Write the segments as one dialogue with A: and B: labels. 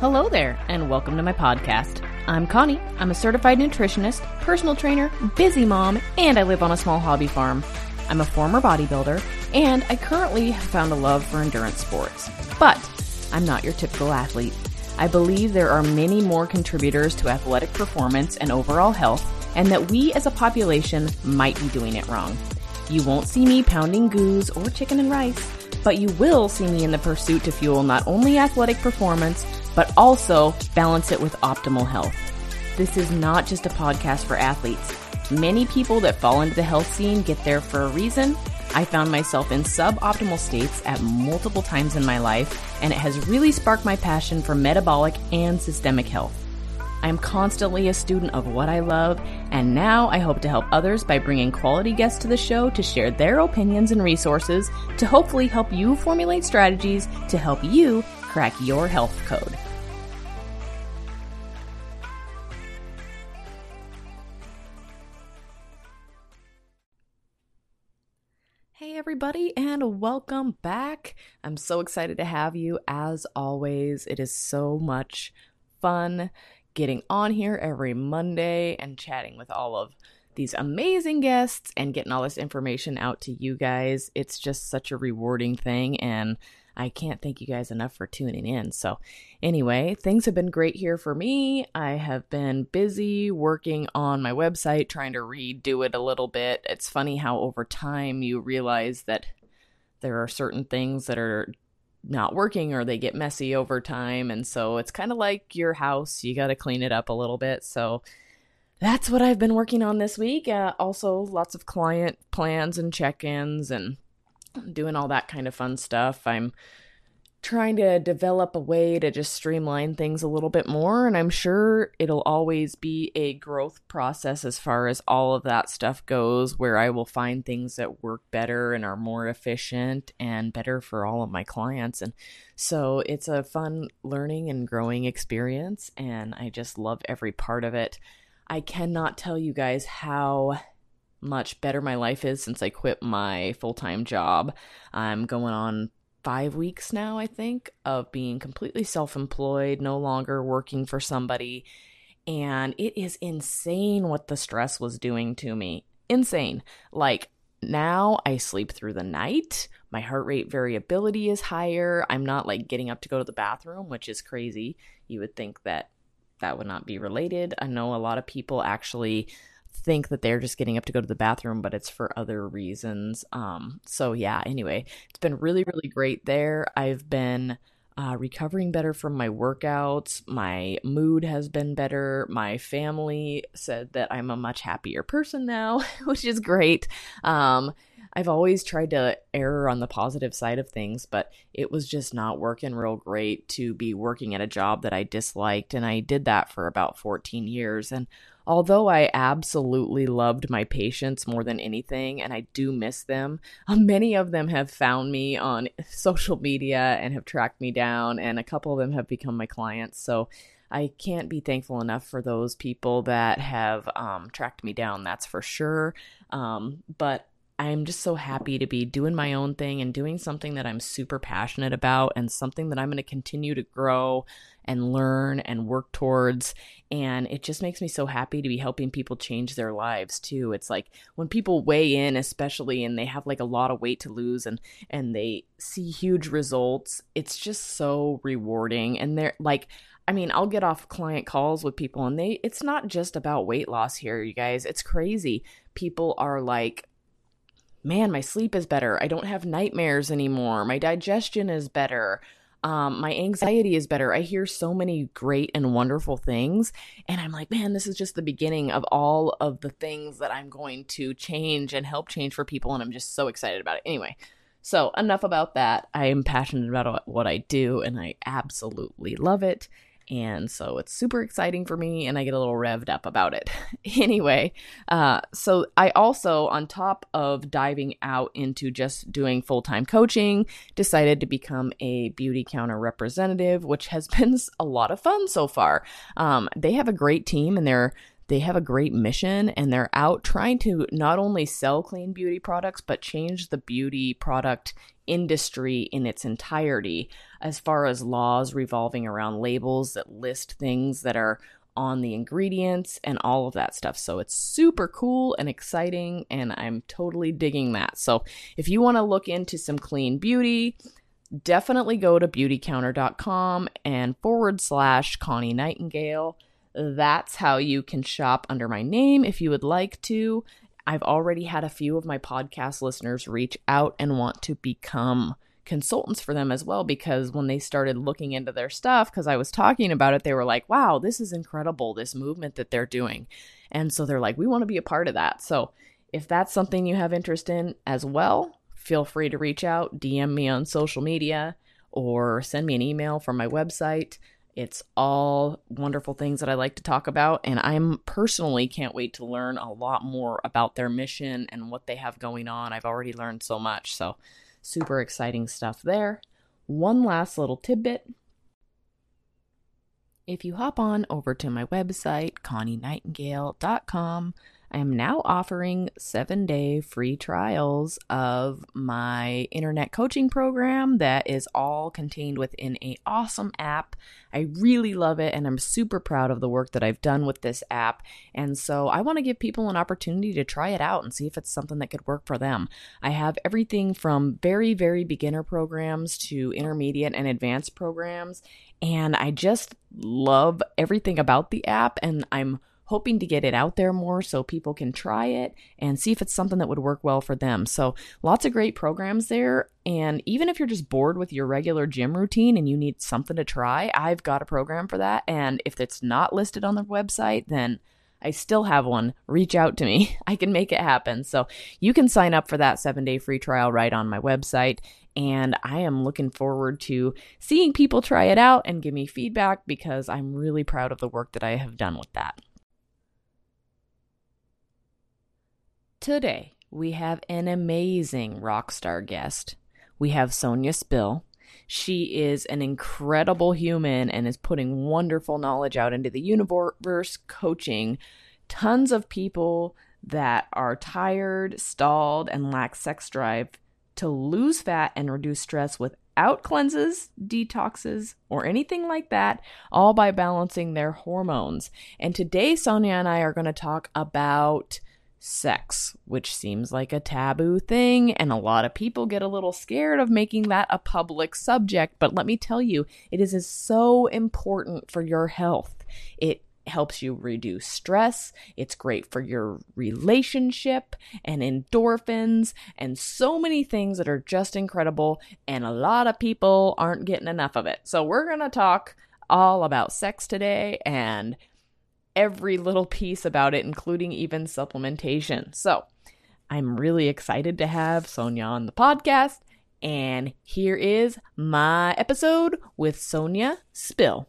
A: Hello there, and welcome to my podcast. I'm Connie. I'm a certified nutritionist, personal trainer, busy mom, and I live on a small hobby farm. I'm a former bodybuilder, and I currently have found a love for endurance sports. But I'm not your typical athlete. I believe there are many more contributors to athletic performance and overall health, and that we as a population might be doing it wrong. You won't see me pounding goose or chicken and rice, but you will see me in the pursuit to fuel not only athletic performance, but also balance it with optimal health. This is not just a podcast for athletes. Many people that fall into the health scene get there for a reason. I found myself in suboptimal states at multiple times in my life, and it has really sparked my passion for metabolic and systemic health. I am constantly a student of what I love, and now I hope to help others by bringing quality guests to the show to share their opinions and resources to hopefully help you formulate strategies to help you crack your health code. Everybody, and welcome back. I'm so excited to have you. As always, it is so much fun getting on here every Monday and chatting with all of these amazing guests and getting all this information out to you guys. It's just such a rewarding thing, and I can't thank you guys enough for tuning in. So, anyway, things have been great here for me. I have been busy working on my website, trying to redo it a little bit. It's funny how over time you realize that there are certain things that are not working or they get messy over time. And so it's kind of like your house, you got to clean it up a little bit. So, that's what I've been working on this week. Uh, also, lots of client plans and check ins and doing all that kind of fun stuff. I'm trying to develop a way to just streamline things a little bit more. And I'm sure it'll always be a growth process as far as all of that stuff goes, where I will find things that work better and are more efficient and better for all of my clients. And so it's a fun learning and growing experience. And I just love every part of it. I cannot tell you guys how much better my life is since I quit my full time job. I'm going on five weeks now, I think, of being completely self employed, no longer working for somebody. And it is insane what the stress was doing to me. Insane. Like, now I sleep through the night. My heart rate variability is higher. I'm not like getting up to go to the bathroom, which is crazy. You would think that that would not be related. I know a lot of people actually think that they're just getting up to go to the bathroom, but it's for other reasons. Um, so yeah, anyway, it's been really, really great there. I've been uh, recovering better from my workouts. My mood has been better. My family said that I'm a much happier person now, which is great. Um, I've always tried to err on the positive side of things, but it was just not working real great to be working at a job that I disliked. And I did that for about 14 years. And although I absolutely loved my patients more than anything, and I do miss them, many of them have found me on social media and have tracked me down, and a couple of them have become my clients. So I can't be thankful enough for those people that have um, tracked me down, that's for sure. Um, but I'm just so happy to be doing my own thing and doing something that I'm super passionate about and something that I'm going to continue to grow and learn and work towards. And it just makes me so happy to be helping people change their lives too. It's like when people weigh in, especially and they have like a lot of weight to lose and and they see huge results, it's just so rewarding. And they're like I mean, I'll get off client calls with people and they it's not just about weight loss here, you guys. It's crazy. People are like man, my sleep is better. I don't have nightmares anymore. My digestion is better. Um, my anxiety is better. I hear so many great and wonderful things. And I'm like, man, this is just the beginning of all of the things that I'm going to change and help change for people. And I'm just so excited about it. Anyway, so enough about that. I am passionate about what I do and I absolutely love it. And so it's super exciting for me, and I get a little revved up about it. anyway, uh, so I also, on top of diving out into just doing full time coaching, decided to become a beauty counter representative, which has been a lot of fun so far. Um, they have a great team, and they're they have a great mission and they're out trying to not only sell clean beauty products, but change the beauty product industry in its entirety as far as laws revolving around labels that list things that are on the ingredients and all of that stuff. So it's super cool and exciting, and I'm totally digging that. So if you want to look into some clean beauty, definitely go to beautycounter.com and forward slash Connie Nightingale. That's how you can shop under my name if you would like to. I've already had a few of my podcast listeners reach out and want to become consultants for them as well because when they started looking into their stuff because I was talking about it they were like wow this is incredible this movement that they're doing. And so they're like we want to be a part of that. So if that's something you have interest in as well feel free to reach out DM me on social media or send me an email from my website it's all wonderful things that I like to talk about and I'm personally can't wait to learn a lot more about their mission and what they have going on I've already learned so much so Super exciting stuff there. One last little tidbit. If you hop on over to my website, connienightingale.com, I am now offering seven day free trials of my internet coaching program that is all contained within a awesome app. I really love it and I'm super proud of the work that I've done with this app. And so I want to give people an opportunity to try it out and see if it's something that could work for them. I have everything from very, very beginner programs to intermediate and advanced programs. And I just love everything about the app and I'm hoping to get it out there more so people can try it and see if it's something that would work well for them. So, lots of great programs there. And even if you're just bored with your regular gym routine and you need something to try, I've got a program for that. And if it's not listed on the website, then I still have one. Reach out to me. I can make it happen. So you can sign up for that seven day free trial right on my website. And I am looking forward to seeing people try it out and give me feedback because I'm really proud of the work that I have done with that. Today, we have an amazing rock star guest. We have Sonia Spil. She is an incredible human and is putting wonderful knowledge out into the universe, coaching tons of people that are tired, stalled, and lack sex drive to lose fat and reduce stress without cleanses, detoxes, or anything like that, all by balancing their hormones. And today, Sonia and I are going to talk about sex, which seems like a taboo thing, and a lot of people get a little scared of making that a public subject. But let me tell you, it is so important for your health. It helps you reduce stress. It's great for your relationship and endorphins and so many things that are just incredible. And a lot of people aren't getting enough of it. So, we're going to talk all about sex today and every little piece about it, including even supplementation. So I'm really excited to have Sonia on the podcast. And here is my episode with Sonia Spil.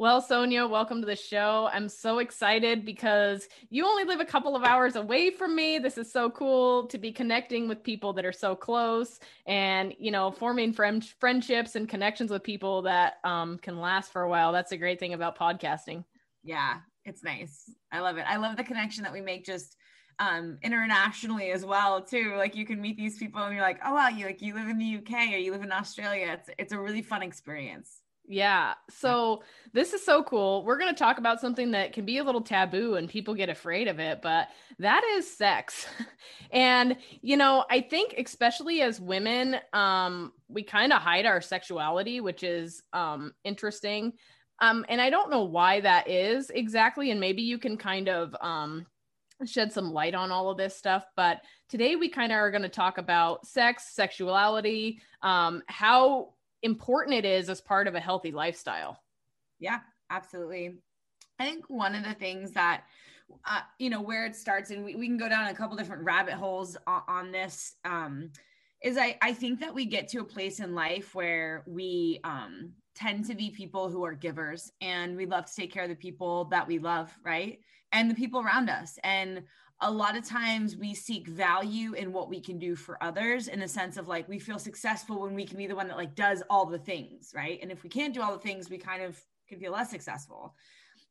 A: Well, Sonia, welcome to the show. I'm so excited because you only live a couple of hours away from me. This is so cool to be connecting with people that are so close and, you know, forming friend- friendships and connections with people that um, can last for a while. That's a great thing about podcasting.
B: Yeah, it's nice. I love it. I love the connection that we make just um internationally as well too like you can meet these people and you're like oh wow you like you live in the uk or you live in australia it's it's a really fun experience
A: yeah. So this is so cool. We're going to talk about something that can be a little taboo and people get afraid of it, but that is sex. and, you know, I think especially as women, um, we kind of hide our sexuality, which is um, interesting. Um, and I don't know why that is exactly. And maybe you can kind of um, shed some light on all of this stuff. But today we kind of are going to talk about sex, sexuality, um, how important it is as part of a healthy lifestyle.
B: Yeah, absolutely. I think one of the things that uh, you know where it starts and we, we can go down a couple different rabbit holes on, on this um, is I, I think that we get to a place in life where we um, tend to be people who are givers and we love to take care of the people that we love right and the people around us and a lot of times we seek value in what we can do for others in the sense of like we feel successful when we can be the one that like does all the things right? And if we can't do all the things we kind of can feel less successful.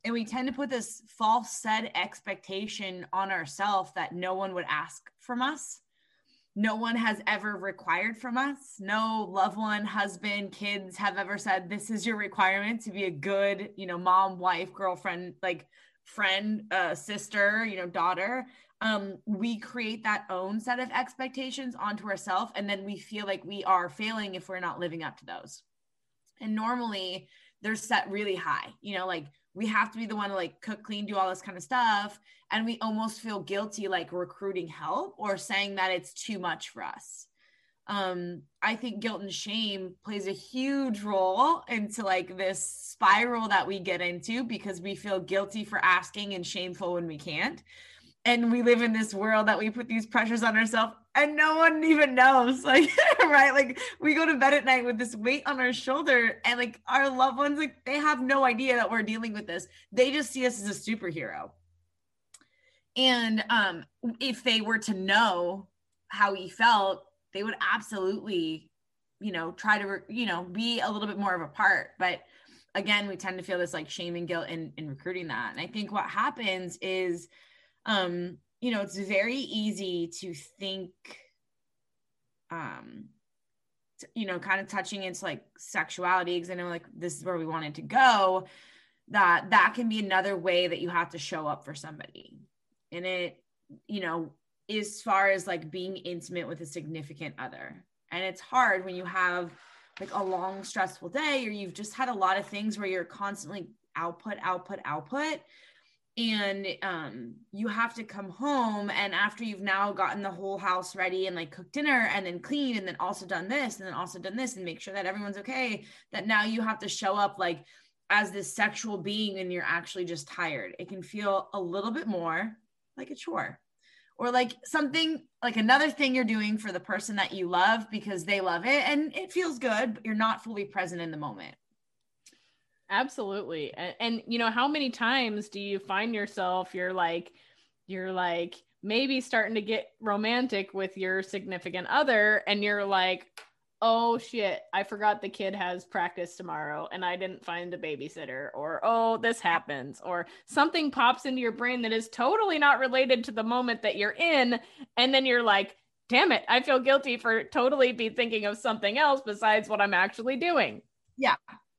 B: And we tend to put this false set expectation on ourselves that no one would ask from us. No one has ever required from us. No loved one husband kids have ever said this is your requirement to be a good you know mom wife girlfriend like friend, uh, sister, you know, daughter, um, we create that own set of expectations onto ourselves. And then we feel like we are failing if we're not living up to those. And normally they're set really high, you know, like we have to be the one to like cook, clean, do all this kind of stuff. And we almost feel guilty like recruiting help or saying that it's too much for us um i think guilt and shame plays a huge role into like this spiral that we get into because we feel guilty for asking and shameful when we can't. And we live in this world that we put these pressures on ourselves and no one even knows like right? Like we go to bed at night with this weight on our shoulder and like our loved ones like they have no idea that we're dealing with this. They just see us as a superhero. And um if they were to know how we felt they would absolutely you know try to you know be a little bit more of a part. But again we tend to feel this like shame and guilt in, in recruiting that. And i think what happens is um you know it's very easy to think um you know kind of touching into like sexuality because i know like this is where we wanted to go that that can be another way that you have to show up for somebody. And it you know as far as like being intimate with a significant other. And it's hard when you have like a long, stressful day or you've just had a lot of things where you're constantly output, output, output. And um, you have to come home. And after you've now gotten the whole house ready and like cooked dinner and then clean and then also done this and then also done this and make sure that everyone's okay, that now you have to show up like as this sexual being and you're actually just tired. It can feel a little bit more like a chore or like something like another thing you're doing for the person that you love because they love it and it feels good but you're not fully present in the moment.
C: Absolutely. And, and you know how many times do you find yourself you're like you're like maybe starting to get romantic with your significant other and you're like oh shit, I forgot the kid has practice tomorrow and I didn't find a babysitter, or oh, this happens, or something pops into your brain that is totally not related to the moment that you're in. And then you're like, damn it, I feel guilty for totally be thinking of something else besides what I'm actually doing.
B: Yeah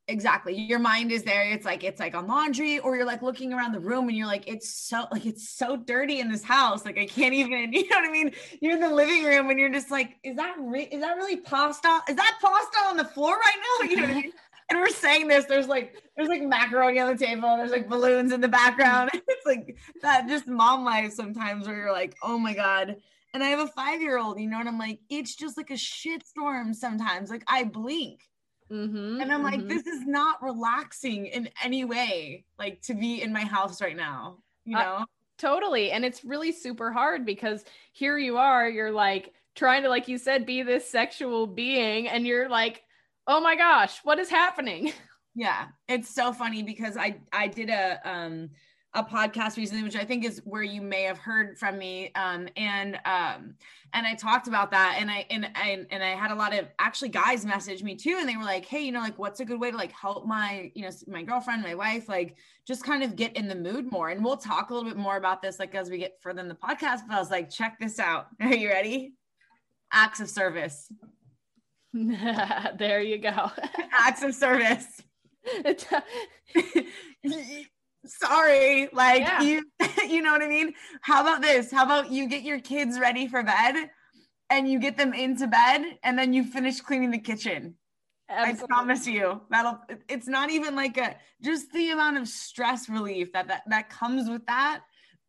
B: exactly. Your mind is there. It's like it's like on laundry or you're like looking around the room and you're like it's so like it's so dirty in this house. Like i can't even you know what i mean? You're in the living room and you're just like is that re- is that really pasta? Is that pasta on the floor right now? You know what i mean? And we're saying this there's like there's like macaroni on the table there's like balloons in the background. It's like that just mom life sometimes where you're like oh my god. And i have a five year old you know and i'm like it's just like a shit storm sometimes. Like i blink Mm-hmm, and I'm like, mm-hmm. this is not relaxing in any way, like to be in my house right now, you know? Uh,
C: totally. And it's really super hard because here you are, you're like trying to, like you said, be this sexual being, and you're like, oh my gosh, what is happening?
B: Yeah. It's so funny because I I did a um a podcast recently, which I think is where you may have heard from me. Um, and um, and I talked about that, and I and I and I had a lot of actually guys message me too, and they were like, "Hey, you know, like, what's a good way to like help my you know my girlfriend, my wife, like, just kind of get in the mood more?" And we'll talk a little bit more about this like as we get further in the podcast. But I was like, "Check this out. Are you ready? Acts of service."
C: there you go.
B: Acts of service sorry like yeah. you you know what i mean how about this how about you get your kids ready for bed and you get them into bed and then you finish cleaning the kitchen Absolutely. i promise you that'll it's not even like a just the amount of stress relief that that, that comes with that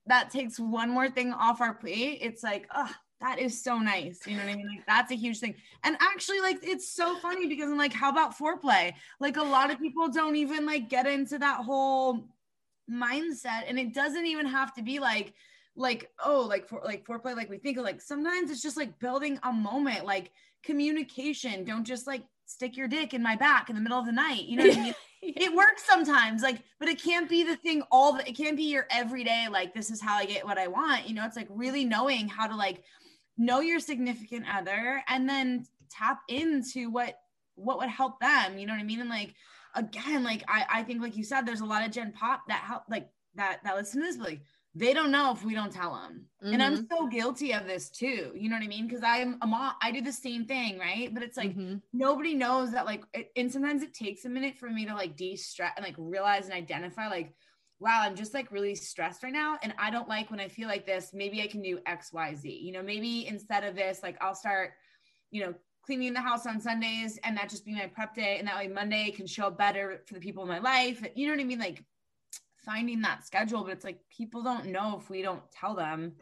B: that takes one more thing off our plate it's like oh that is so nice. You know what I mean? Like that's a huge thing. And actually, like it's so funny because I'm like, how about foreplay? Like a lot of people don't even like get into that whole mindset and it doesn't even have to be like like oh like for like foreplay like we think of like sometimes it's just like building a moment like communication. Don't just like stick your dick in my back in the middle of the night you know what i mean? It works sometimes like but it can't be the thing all the it can't be your everyday like this is how i get what i want you know? It's like really knowing how to like know your significant other and then tap into what what would help them you know what i mean? And like again like i i think like you said there's a lot of gen pop that help like that that listen to this like they don't know if we don't tell them mm-hmm. and i'm mm-hmm. so guilty of this too you know what i mean because i'm a mom i do the same thing right but it's like mm-hmm. nobody knows that like it, and sometimes it takes a minute for me to like de-stress and like realize and identify like wow i'm just like really stressed right now and i don't like when i feel like this maybe i can do xyz you know maybe instead of this like i'll start you know cleaning the house on sundays and that just be my prep day and that way monday can show up better for the people in my life you know what i mean like finding that schedule, but it's like people don't know if we don't tell them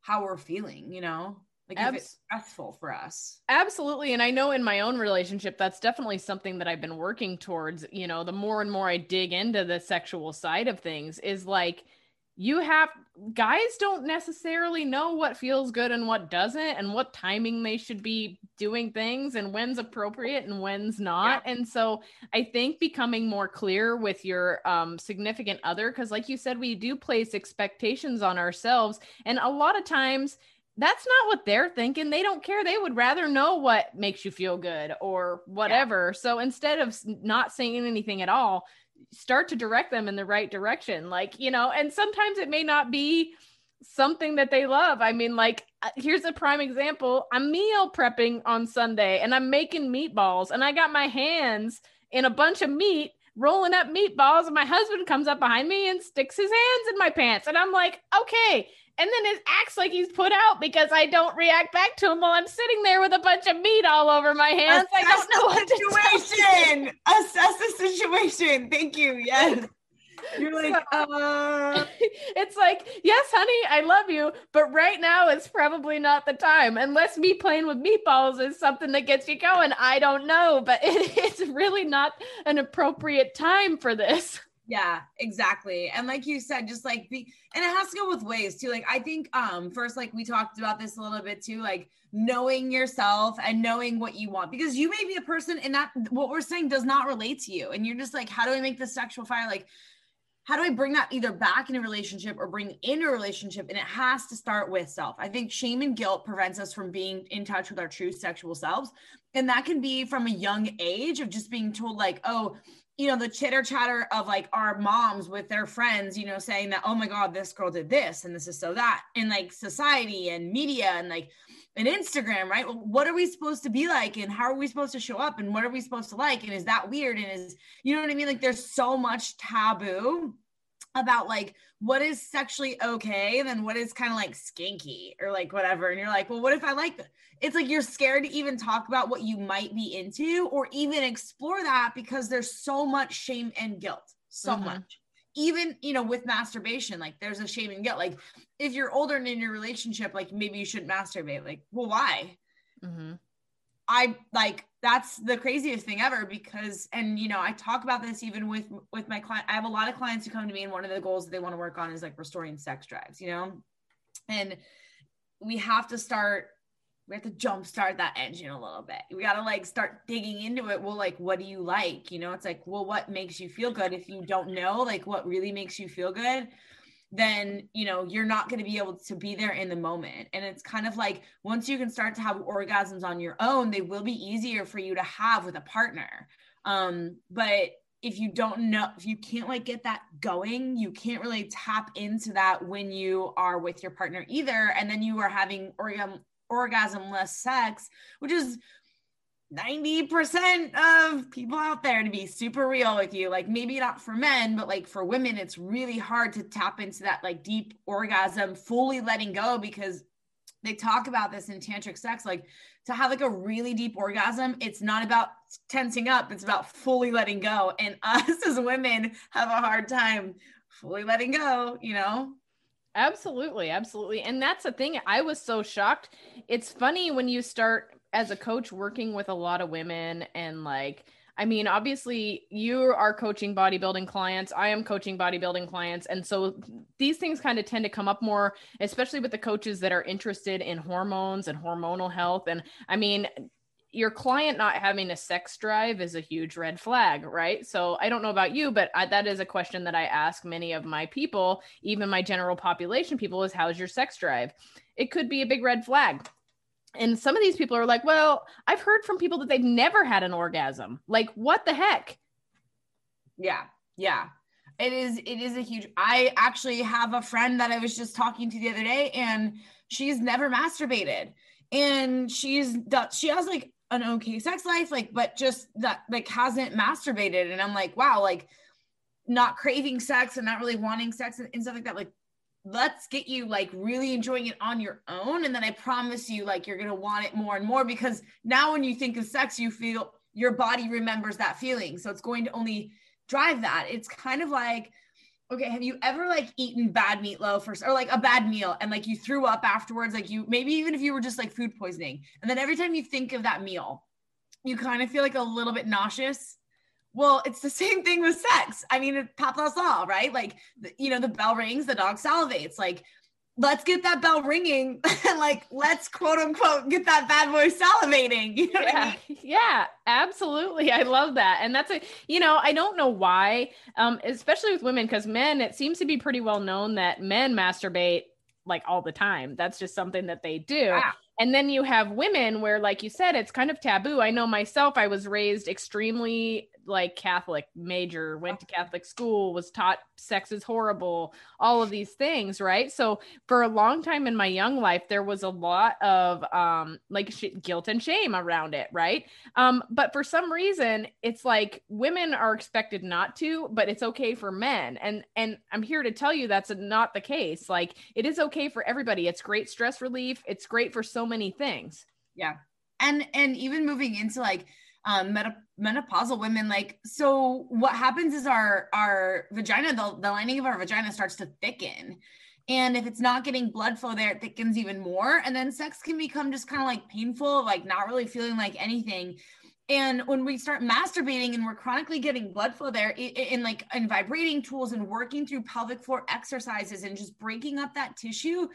B: how we're feeling, you know? Like Abs- if it's stressful for us.
C: Absolutely. And I know in my own relationship, that's definitely something that I've been working towards. You know, the more and more I dig into the sexual side of things, is like you have guys don't necessarily know what feels good and what doesn't and what timing they should be doing things and when's appropriate and when's not yeah. and so i think becoming more clear with your um, significant other because like you said we do place expectations on ourselves and a lot of times that's not what they're thinking. They don't care. They would rather know what makes you feel good or whatever. Yeah. So instead of not saying anything at all, start to direct them in the right direction like you know and sometimes it may not be something that they love. I mean like uh, here's a prime example. I'm meal prepping on sunday and i'm making meatballs and i got my hands in a bunch of meat rolling up meatballs and my husband comes up behind me and sticks his hands in my pants. And i'm like okay and then it acts like he's put out because I don't react back to him while I'm sitting there with a bunch of meat all over my hands. Assess I don't know what
B: situation. Assess the situation. Thank you. Yes. You're like, uh...
C: it's like, yes, honey, I love you, but right now it's probably not the time. Unless me playing with meatballs is something that gets you going. I don't know, but it, it's really not an appropriate time for this.
B: Yeah, exactly. And like you said, just like be and it has to go with ways too. Like I think um first like we talked about this a little bit too, like knowing yourself and knowing what you want because you may be a person and that what we're saying does not relate to you. And you're just like, how do I make this sexual fire like how do I bring that either back in a relationship or bring in a relationship? And it has to start with self. I think shame and guilt prevents us from being in touch with our true sexual selves. And that can be from a young age of just being told, like, oh, you know the chitter chatter of like our moms with their friends you know saying that oh my god this girl did this and this is so that in like society and media and like and instagram right? What are we supposed to be like and how are we supposed to show up and what are we supposed to like and is that weird and is you know what i mean? Like there's so much taboo about like what is sexually okay and then what is kind of like skinky or like whatever. And you're like well what if i like it's like you're scared to even talk about what you might be into or even explore that because there's so much shame and guilt. So mm-hmm. much. Even you know with masturbation like there's a shame and guilt. Like if you're older and in your relationship like maybe you shouldn't masturbate. Like well why? Mm-hmm. I like that's the craziest thing ever because and you know I talk about this even with with my client I have a lot of clients who come to me and one of the goals that they want to work on is like restoring sex drives you know? And we have to start we have to jumpstart that engine a little bit. We got to like start digging into it. Well like what do you like? You know it's like well what makes you feel good? If you don't know like what really makes you feel good then you know you're not going to be able to be there in the moment. And it's kind of like once you can start to have orgasms on your own they will be easier for you to have with a partner. Um but if you don't know if you can't like get that going you can't really tap into that when you are with your partner either. And then you are having orgasm orgasmless sex which is 90% of people out there to be super real with you like maybe not for men but like for women it's really hard to tap into that like deep orgasm fully letting go because they talk about this in tantric sex like to have like a really deep orgasm it's not about tensing up it's about fully letting go and us as women have a hard time fully letting go you know
C: Absolutely, absolutely. And that's the thing. I was so shocked. It's funny when you start as a coach working with a lot of women and like I mean, obviously, you are coaching bodybuilding clients. I am coaching bodybuilding clients. And so these things kind of tend to come up more, especially with the coaches that are interested in hormones and hormonal health. And I mean, your client not having a sex drive is a huge red flag, right? So I don't know about you, but I, that is a question that I ask many of my people, even my general population people, is how's your sex drive? It could be a big red flag. And some of these people are like, well, I've heard from people that they've never had an orgasm. Like, what the heck?
B: Yeah. Yeah. It is it is a huge I actually have a friend that I was just talking to the other day and she's never masturbated and she's she has like an okay sex life like but just that like hasn't masturbated and i'm like wow like not craving sex and not really wanting sex and, and stuff like that like let's get you like really enjoying it on your own and then i promise you like you're gonna want it more and more because now when you think of sex you feel your body remembers that feeling so it's going to only drive that it's kind of like Okay, have you ever like eaten bad meatloaf or, or like a bad meal and like you threw up afterwards? Like you maybe even if you were just like food poisoning, and then every time you think of that meal, you kind of feel like a little bit nauseous. Well, it's the same thing with sex. I mean, Pavlov's law, right? Like, you know, the bell rings, the dog salivates. Like, let's get that bell ringing and like let's quote unquote get that bad boy salivating you know
C: yeah,
B: I mean?
C: yeah absolutely i love that and that's a you know i don't know why um especially with women because men it seems to be pretty well known that men masturbate like all the time that's just something that they do yeah. And then you have women where, like you said, it's kind of taboo. I know myself, I was raised extremely like Catholic major, went to Catholic school, was taught sex is horrible, all of these things, right? So for a long time in my young life, there was a lot of um like sh- guilt and shame around it, right? Um, but for some reason, it's like women are expected not to, but it's okay for men, and and I'm here to tell you that's not the case. Like it is okay for everybody. It's great stress relief. It's great for so many things.
B: Yeah, and and even moving into like um, menopausal women like so what happens is our our vagina the, the lining of our vagina starts to thicken. And if it's not getting blood flow there it thickens even more. And then sex can become just kind of like painful like not really feeling like anything and when we start masturbating and we're chronically getting blood flow there in like in vibrating tools and working through pelvic floor exercises and just breaking up that tissue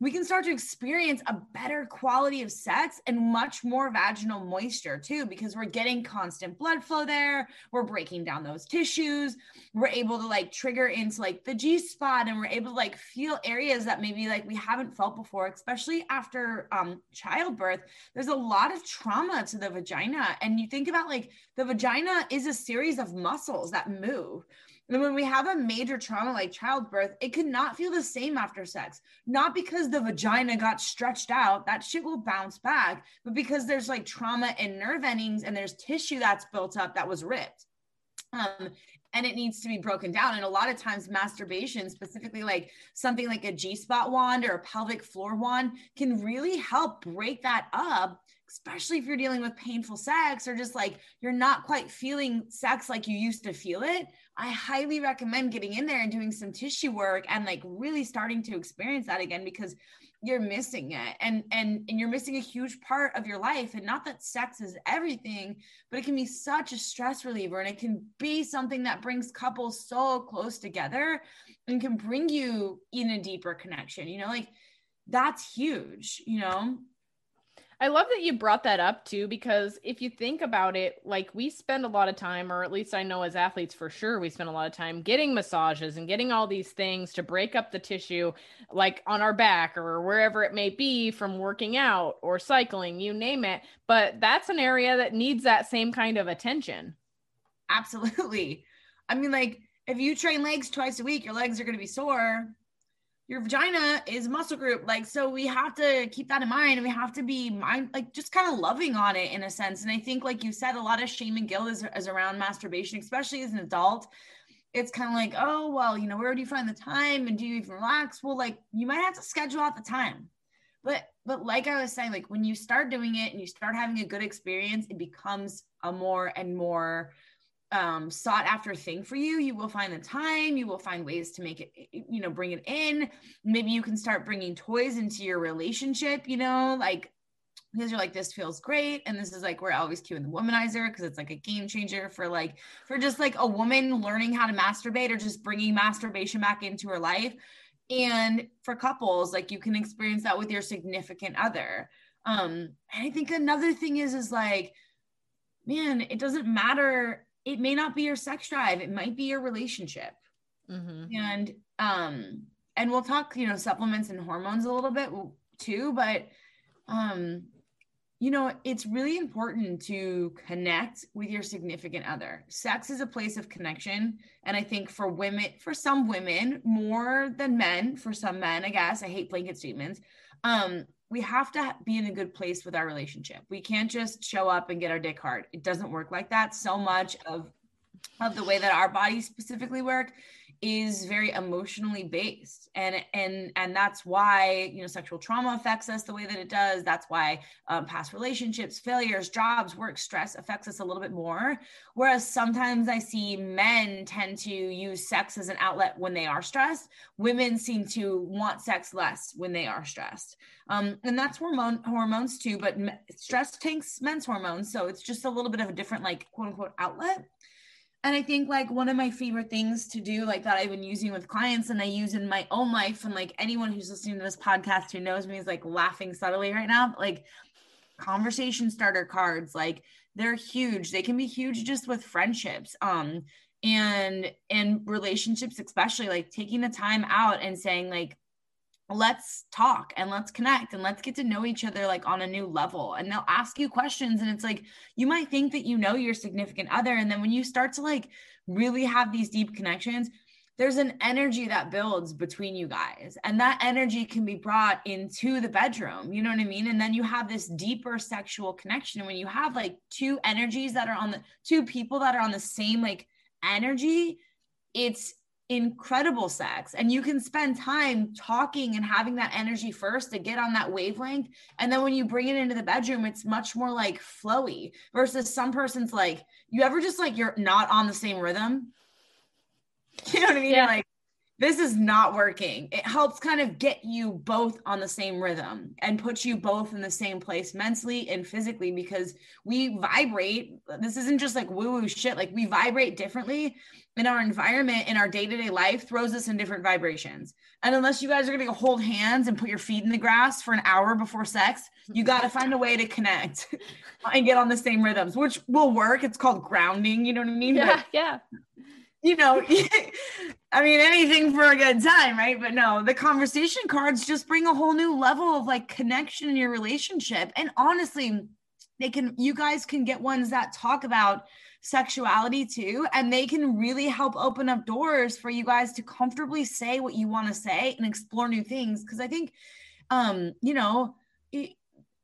B: we can start to experience a better quality of sex and much more vaginal moisture too because we're getting constant blood flow there we're breaking down those tissues we're able to like trigger into like the g spot and we're able to like feel areas that maybe like we haven't felt before especially after um childbirth. There's a lot of trauma to the vagina and you think about like the vagina is a series of muscles that move. And when we have a major trauma like childbirth, it could not feel the same after sex. Not because the vagina got stretched out, that shit will bounce back, but because there's like trauma in nerve endings and there's tissue that's built up that was ripped. Um, and it needs to be broken down. And a lot of times, masturbation, specifically like something like a G spot wand or a pelvic floor wand, can really help break that up especially if you're dealing with painful sex or just like you're not quite feeling sex like you used to feel it, I highly recommend getting in there and doing some tissue work and like really starting to experience that again because you're missing it and and and you're missing a huge part of your life. And not that sex is everything but it can be such a stress reliever and it can be something that brings couples so close together and can bring you in a deeper connection you know like that's huge you know
C: I love that you brought that up too, because if you think about it, like we spend a lot of time, or at least I know as athletes for sure, we spend a lot of time getting massages and getting all these things to break up the tissue, like on our back or wherever it may be from working out or cycling, you name it. But that's an area that needs that same kind of attention.
B: Absolutely. I mean, like if you train legs twice a week, your legs are going to be sore your vagina is muscle group like so we have to keep that in mind we have to be mind like just kind of loving on it in a sense and i think like you said a lot of shame and guilt is, is around masturbation especially as an adult. It's kind of like oh well you know where do you find the time and do you even relax? Well like you might have to schedule out the time. But but like i was saying like when you start doing it and you start having a good experience it becomes a more and more um, sought after thing for you you will find the time you will find ways to make it you know bring it in. Maybe you can start bringing toys into your relationship you know like because you're like this feels great and this is like we're always cueing the womanizer because it's like a game changer for like for just like a woman learning how to masturbate or just bringing masturbation back into her life. And for couples like you can experience that with your significant other. Um and i think another thing is is like man it doesn't matter it may not be your sex drive it might be your relationship mm-hmm. and um and we'll talk you know supplements and hormones a little bit too but um you know, it's really important to connect with your significant other. Sex is a place of connection. And I think for women, for some women, more than men, for some men, I guess, I hate blanket statements. Um, we have to be in a good place with our relationship. We can't just show up and get our dick hard. It doesn't work like that. So much of of the way that our bodies specifically work is very emotionally based. And and and that's why you know sexual trauma affects us the way that it does. That's why um, past relationships failures jobs work stress affects us a little bit more. Whereas sometimes i see men tend to use sex as an outlet when they are stressed. Women seem to want sex less when they are stressed. Um, and that's hormone hormones too but stress takes men's hormones. So it's just a little bit of a different like quote unquote outlet and I think like one of my favorite things to do, like that I've been using with clients and I use in my own life, and like anyone who's listening to this podcast who knows me is like laughing subtly right now, like conversation starter cards, like they're huge. They can be huge just with friendships. Um, and and relationships especially like taking the time out and saying like let's talk and let's connect and let's get to know each other like on a new level. And they'll ask you questions and it's like you might think that you know your significant other. And then when you start to like really have these deep connections there's an energy that builds between you guys. And that energy can be brought into the bedroom you know what i mean? And then you have this deeper sexual connection. When you have like two energies that are on the two people that are on the same like energy it's incredible sex. And you can spend time talking and having that energy first to get on that wavelength. And then when you bring it into the bedroom it's much more like flowy versus some person's like you ever just like you're not on the same rhythm? You know what i mean? Yeah. like this is not working. It helps kind of get you both on the same rhythm and put you both in the same place mentally and physically because we vibrate. This isn't just like woo woo shit. Like we vibrate differently in our environment in our day-to-day life throws us in different vibrations. And unless you guys are going to hold hands and put your feet in the grass for an hour before sex you got to find a way to connect and get on the same rhythms which will work. It's called grounding you know what i mean?
C: Yeah but, yeah
B: you know i mean anything for a good time right? But no the conversation cards just bring a whole new level of like connection in your relationship. And honestly they can you guys can get ones that talk about sexuality too and they can really help open up doors for you guys to comfortably say what you want to say and explore new things. Because i think um you know it,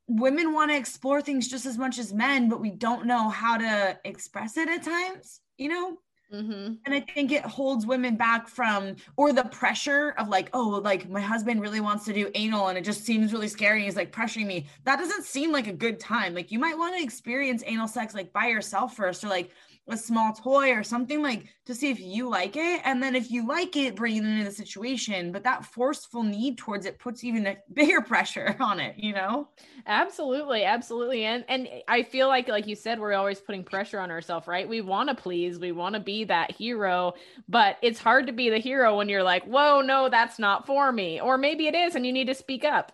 B: women want to explore things just as much as men but we don't know how to express it at times you know Mm-hmm. And I think it holds women back from, or the pressure of like, oh, like my husband really wants to do anal and it just seems really scary. He's like pressuring me. That doesn't seem like a good time. Like you might want to experience anal sex like by yourself first, or like a small toy or something like to see if you like it. And then if you like it, bring it into the situation. But that forceful need towards it puts even a bigger pressure on it, you know?
C: Absolutely, absolutely. And and I feel like like you said, we're always putting pressure on ourselves, right? We want to please, we want to be that hero, but it's hard to be the hero when you're like, whoa, no, that's not for me. Or maybe it is, and you need to speak up.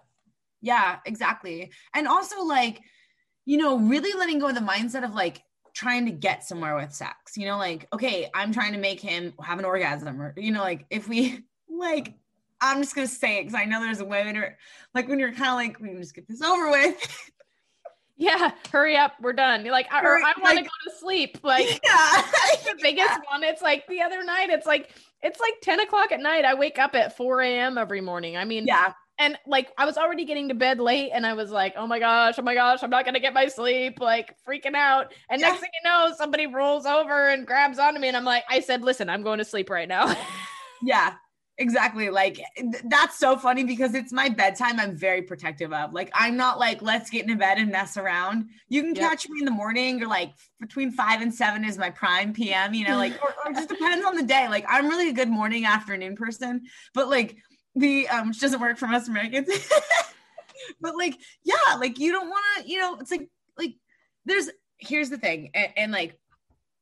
B: Yeah, exactly. And also like, you know, really letting go of the mindset of like, trying to get somewhere with sex you know like okay i'm trying to make him have an orgasm or you know like if we like i'm just gonna say it because i know there's a way that like when you're kind of like we can just get this over with.
C: Yeah hurry up we're done. You're like i, I want to like, go to sleep like yeah. the biggest yeah. one. It's like the other night it's like it's like 10 o'clock at night. I wake up at 4 a.m every morning. I mean
B: yeah
C: and like I was already getting to bed late and I was like, oh my gosh, oh my gosh, I'm not gonna get my sleep, like freaking out. And yeah. next thing you know, somebody rolls over and grabs onto me, and I'm like, I said, listen, I'm going to sleep right now.
B: yeah, exactly. Like th- that's so funny because it's my bedtime. I'm very protective of. Like I'm not like, let's get into bed and mess around. You can yep. catch me in the morning or like between five and seven is my prime PM, you know, like or, or just depends on the day. Like I'm really a good morning afternoon person, but like the um which doesn't work for most Americans. but like, yeah, like you don't want to, you know, it's like, like there's, here's the thing. And, and like,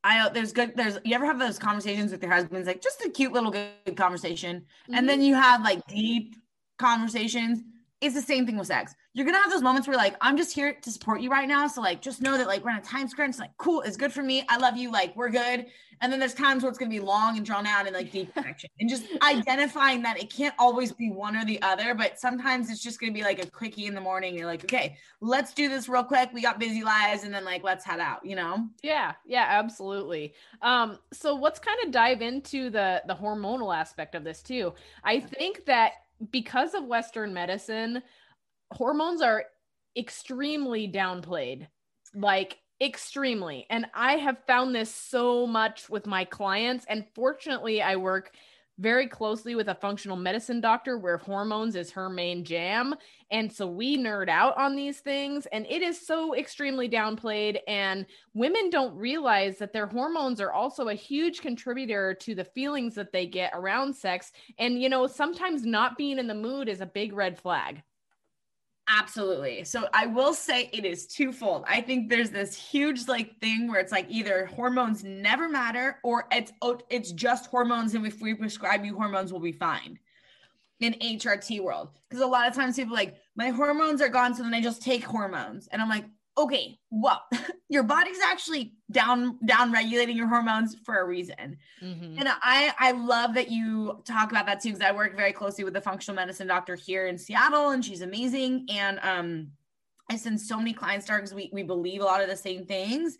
B: I, there's good, there's, you ever have those conversations with your husbands, like just a cute little good conversation. Mm-hmm. And then you have like deep conversations. It's the same thing with sex you're gonna have those moments where like I'm just here to support you right now. So like just know that like we're on a time crunch. Like cool, it's good for me. I love you. Like we're good. And then there's times where it's gonna be long and drawn out and like deep connection. And just identifying that it can't always be one or the other, but sometimes it's just gonna be like a quickie in the morning. You're like, okay, let's do this real quick. We got busy lives, and then like let's head out. You know?
C: Yeah, yeah, absolutely. Um, so let's kind of dive into the the hormonal aspect of this too. I think that because of Western medicine hormones are extremely downplayed like extremely. And i have found this so much with my clients. And fortunately i work very closely with a functional medicine doctor where hormones is her main jam. And so we nerd out on these things and it is so extremely downplayed. And women don't realize that their hormones are also a huge contributor to the feelings that they get around sex. And you know sometimes not being in the mood is a big red flag
B: Absolutely. So I will say it is twofold. I think there's this huge like thing where it's like either hormones never matter or it's oh, it's just hormones and if we prescribe you hormones we'll be fine. In HRT world, because a lot of times people like my hormones are gone, so then I just take hormones, and I'm like, okay, well, your body's actually down down regulating your hormones for a reason. Mm-hmm. And I I love that you talk about that too because I work very closely with a functional medicine doctor here in Seattle and she's amazing and um I send so many clients to her because we we believe a lot of the same things.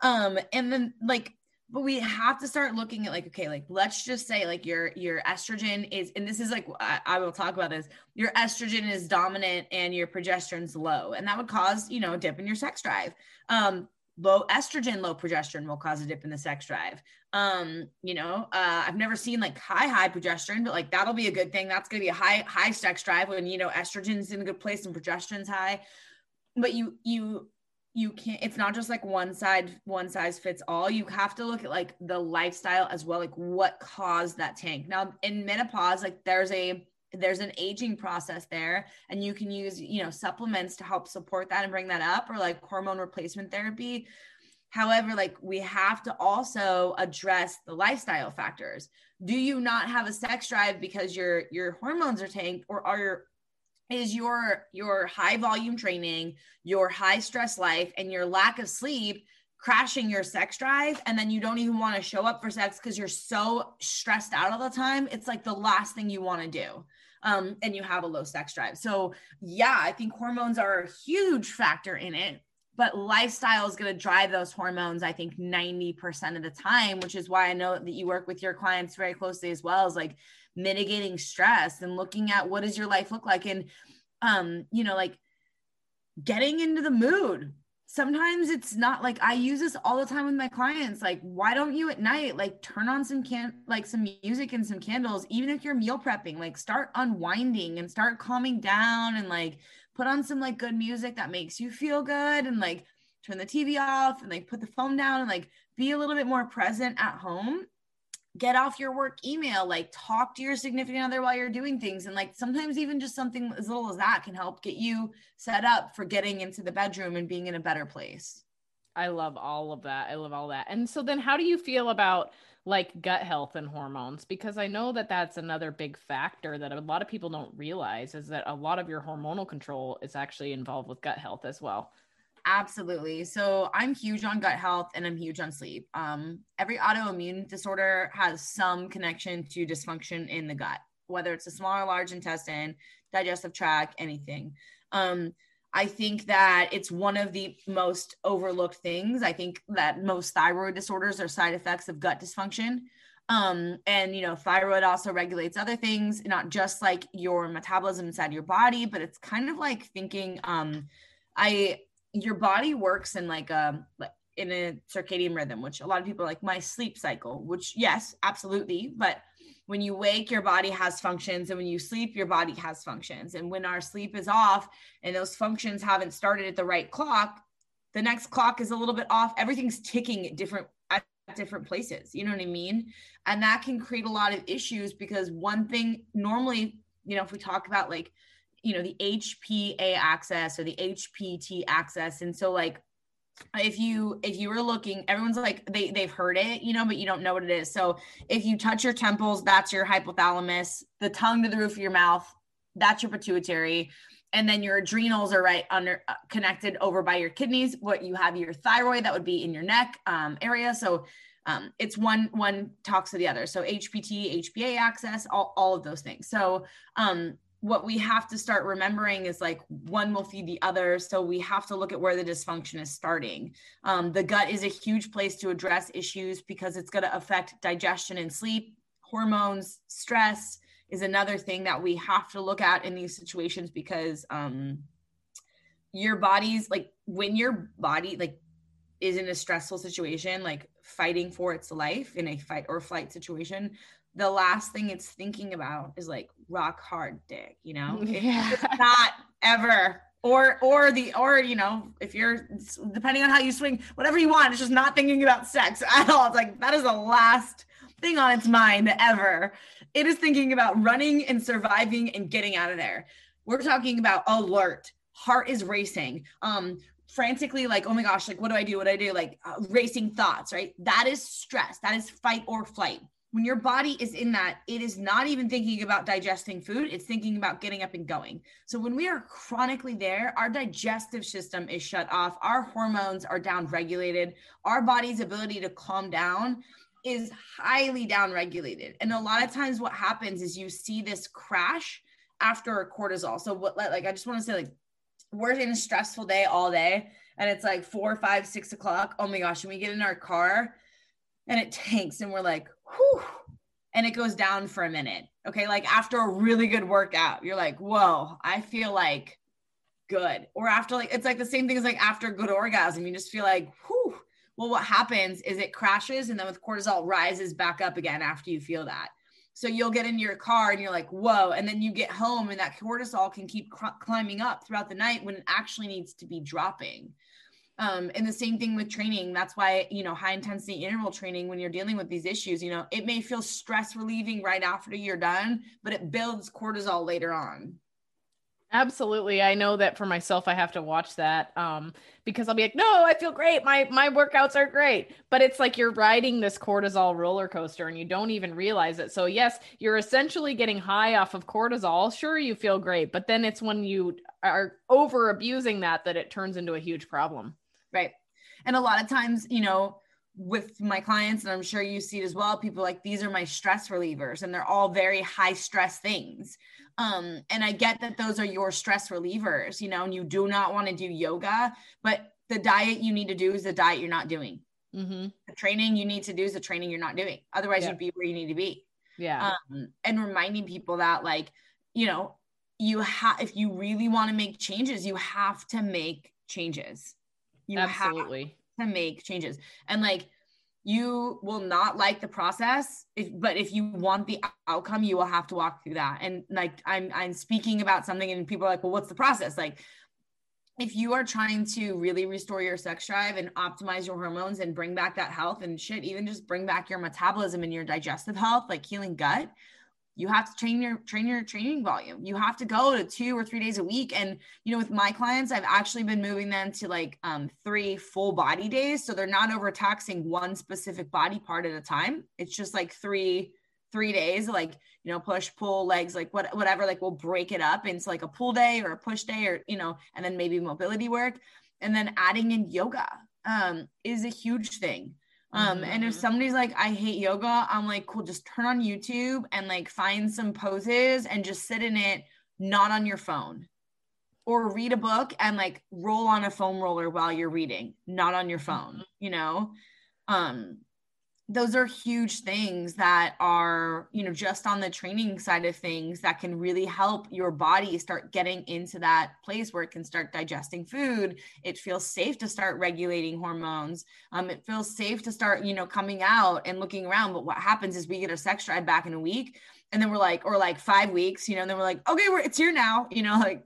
B: Um and then like but we have to start looking at like okay like let's just say like your your estrogen is and this is like I, I, will talk about this your estrogen is dominant and your progesterone's low and that would cause you know a dip in your sex drive. Um low estrogen low progesterone will cause a dip in the sex drive. Um you know uh i've never seen like high high progesterone but like that'll be a good thing. That's going to be a high high sex drive when you know estrogen's in a good place and progesterone's high. But you you you can't it's not just like one side one size fits all. You have to look at like the lifestyle as well like what caused that tank. Now in menopause like there's a there's an aging process there and you can use you know supplements to help support that and bring that up or like hormone replacement therapy. However like we have to also address the lifestyle factors. Do you not have a sex drive because your your hormones are tanked or are your is your your high volume training, your high stress life and your lack of sleep crashing your sex drive and then you don't even want to show up for sex because you're so stressed out all the time it's like the last thing you want to do um, and you have a low sex drive. So yeah i think hormones are a huge factor in it but lifestyle is going to drive those hormones i think 90% of the time which is why i know that you work with your clients very closely as well as like mitigating stress and looking at what does your life look like and um you know like getting into the mood sometimes it's not like I use this all the time with my clients. Like, why don't you at night like turn on some can like some music and some candles, even if you're meal prepping, like start unwinding and start calming down and like put on some like good music that makes you feel good and like turn the TV off and like put the phone down and like be a little bit more present at home get off your work email like talk to your significant other while you're doing things and like sometimes even just something as little as that can help get you set up for getting into the bedroom and being in a better place.
C: I love all of that. I love all that. And so then how do you feel about like gut health and hormones? Because i know that that's another big factor that a lot of people don't realize is that a lot of your hormonal control is actually involved with gut health as well
B: Absolutely. So I'm huge on gut health and I'm huge on sleep. Um, every autoimmune disorder has some connection to dysfunction in the gut, whether it's a small or large intestine, digestive tract, anything. Um, I think that it's one of the most overlooked things. I think that most thyroid disorders are side effects of gut dysfunction. Um, and you know, thyroid also regulates other things, not just like your metabolism inside your body, but it's kind of like thinking um I your body works in like a um, in a circadian rhythm, which a lot of people like my sleep cycle, which yes, absolutely. But when you wake, your body has functions, and when you sleep, your body has functions. And when our sleep is off and those functions haven't started at the right clock, the next clock is a little bit off. Everything's ticking at different at different places. You know what I mean? And that can create a lot of issues because one thing normally, you know, if we talk about like you know the hpa axis or the hpt axis and so like if you if you were looking everyone's like they they've heard it you know but you don't know what it is. So if you touch your temples that's your hypothalamus the tongue to the roof of your mouth that's your pituitary. And then your adrenals are right under uh, connected over by your kidneys. What you have your thyroid that would be in your neck um, area. So um, it's one one talks to the other. So hpt hpa axis all, all of those things. So um, what we have to start remembering is like one will feed the other. So we have to look at where the dysfunction is starting. Um, the gut is a huge place to address issues because it's going to affect digestion and sleep, hormones, stress is another thing that we have to look at in these situations because um, your body's like when your body like is in a stressful situation, like fighting for its life in a fight or flight situation, the last thing it's thinking about is like rock hard dick, you know?
C: Yeah.
B: It's not ever or or the or you know if you're depending on how you swing whatever you want it's just not thinking about sex at all. It's like that is the last thing on its mind ever. It is thinking about running and surviving and getting out of there. We're talking about alert. Heart is racing. Um frantically like oh my gosh like what do i do? What do i do? Like uh, racing thoughts right? That is stress. That is fight or flight when your body is in that, it is not even thinking about digesting food, it's thinking about getting up and going. So when we are chronically there, our digestive system is shut off, our hormones are down regulated, our body's ability to calm down is highly down regulated. And a lot of times what happens is you see this crash after cortisol. So what like I just want to say like we're in a stressful day all day and it's like four, five, six o'clock. Oh my gosh, and we get in our car and it tanks and we're like, whew, and it goes down for a minute. Okay. Like after a really good workout, you're like, whoa, I feel like good. Or after like, it's like the same thing as like after good orgasm, you just feel like, whew. Well, what happens is it crashes and then with cortisol rises back up again after you feel that. So you'll get in your car and you're like, whoa. And then you get home and that cortisol can keep cr- climbing up throughout the night when it actually needs to be dropping. Um, and the same thing with training. That's why, you know, high intensity interval training, when you're dealing with these issues, you know, it may feel stress relieving right after you're done, but it builds cortisol later on.
C: Absolutely. I know that for myself, I have to watch that um, because I'll be like, no, I feel great. My my workouts are great. But it's like you're riding this cortisol roller coaster and you don't even realize it. So yes, you're essentially getting high off of cortisol. Sure, you feel great, but then it's when you are over abusing that that it turns into a huge problem.
B: Right. And a lot of times, you know, with my clients, and I'm sure you see it as well, people like these are my stress relievers, and they're all very high stress things. Um, and I get that those are your stress relievers, you know, and you do not want to do yoga, but the diet you need to do is the diet you're not doing.
C: Mm-hmm.
B: The training you need to do is the training you're not doing. Otherwise,
C: Yeah.
B: you'd be where you need to be.
C: Yeah.
B: Um, and reminding people that, like, you know, you have, if you really want to make changes, you have to make changes. You have
C: Absolutely.
B: to make changes. And like you will not like the process if, but if you want the outcome you will have to walk through that. And like i'm i'm speaking about something and people are like well what's the process? Like if you are trying to really restore your sex drive and optimize your hormones and bring back that health and shit even just bring back your metabolism and your digestive health like healing gut you have to train your train your training volume. You have to go to two or three days a week. And you know with my clients i've actually been moving them to like um, three full body days. So they're not overtaxing one specific body part at a time. It's just like three three days like you know push pull legs like what, whatever like we'll break it up into like a pull day or a push day or you know and then maybe mobility work. And then adding in yoga um, is a huge thing um, and if
C: Mhm.
B: somebody's like, I hate yoga, I'm like, cool, just turn on YouTube and like find some poses and just sit in it, not on your phone. Or read a book and like roll on a foam roller while you're reading, not on your phone, you know? Um, those are huge things that are, you know, just on the training side of things that can really help your body start getting into that place where it can start digesting food. It feels safe to start regulating hormones um, it feels safe to start, you know, coming out and looking around. But what happens is we get our sex drive back in a week, and then we're like, or like five weeks, you know, and then we're like, okay, we're it's here now, you know, like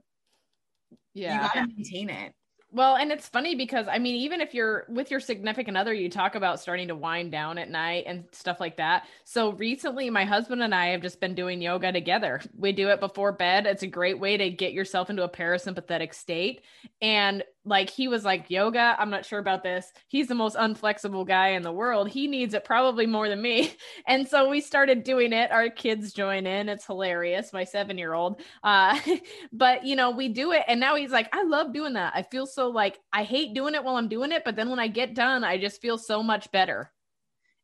C: Yeah.
B: you gotta maintain it.
C: Well, and it's funny because I mean, even if you're with your significant other, you talk about starting to wind down at night and stuff like that. So recently, my husband and I have just been doing yoga together. We do it before bed. It's a great way to get yourself into a parasympathetic state. And like he was like yoga i'm not sure about this. He's the most unflexible guy in the world. He needs it probably more than me. And so we started doing it. Our kids join in. It's hilarious my seven year old uh, but you know we do it and now he's like i love doing that. I feel so like i hate doing it while i'm doing it but then when i get done i just feel so much better.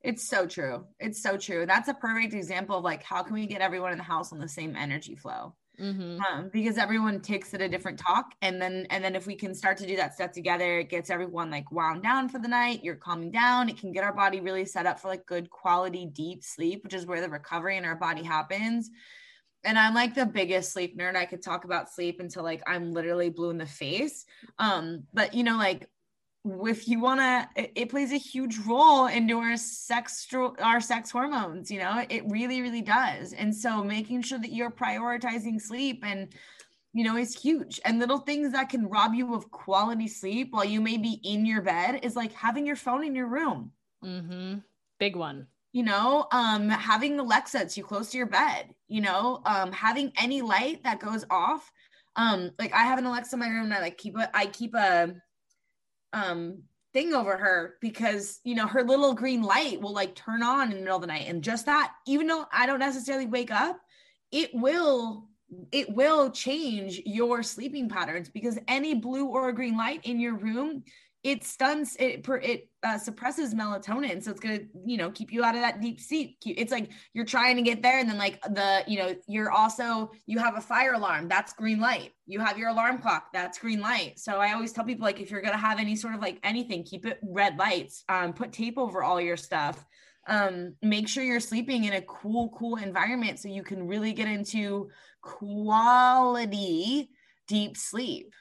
B: It's so true. It's so true. That's a perfect example of like how can we get everyone in the house on the same energy flow Mm-hmm. Um, because everyone takes it a different talk and then and then if we can start to do that stuff together it gets everyone like wound down for the night you're calming down it can get our body really set up for like good quality deep sleep which is where the recovery in our body happens and I'm like the biggest sleep nerd. I could talk about sleep until like I'm literally blue in the face. Um, but you know, like if you want to it, it, plays a huge role into our sex our sex hormones you know it really really does. And so making sure that you're prioritizing sleep and you know is huge. And little things that can rob you of quality sleep while you may be in your bed is like having your phone in your room.
C: Mm-hmm. big one.
B: You know um having alexa too close to your bed you know um having any light that goes off um like i have an alexa in my room and i like keep a i keep a um thing over her because you know her little green light will like turn on in the middle of the night. And just that even though i don't necessarily wake up it will it will change your sleeping patterns because any blue or green light in your room it stuns it it uh, suppresses melatonin. So it's gonna you know keep you out of that deep sleep. It's like you're trying to get there and then like the you know you're also you have a fire alarm. That's green light. You have your alarm clock. That's green light. So i always tell people like if you're gonna have any sort of like anything keep it red lights. Um put tape over all your stuff. Um make sure you're sleeping in a cool cool environment so you can really get into quality deep sleep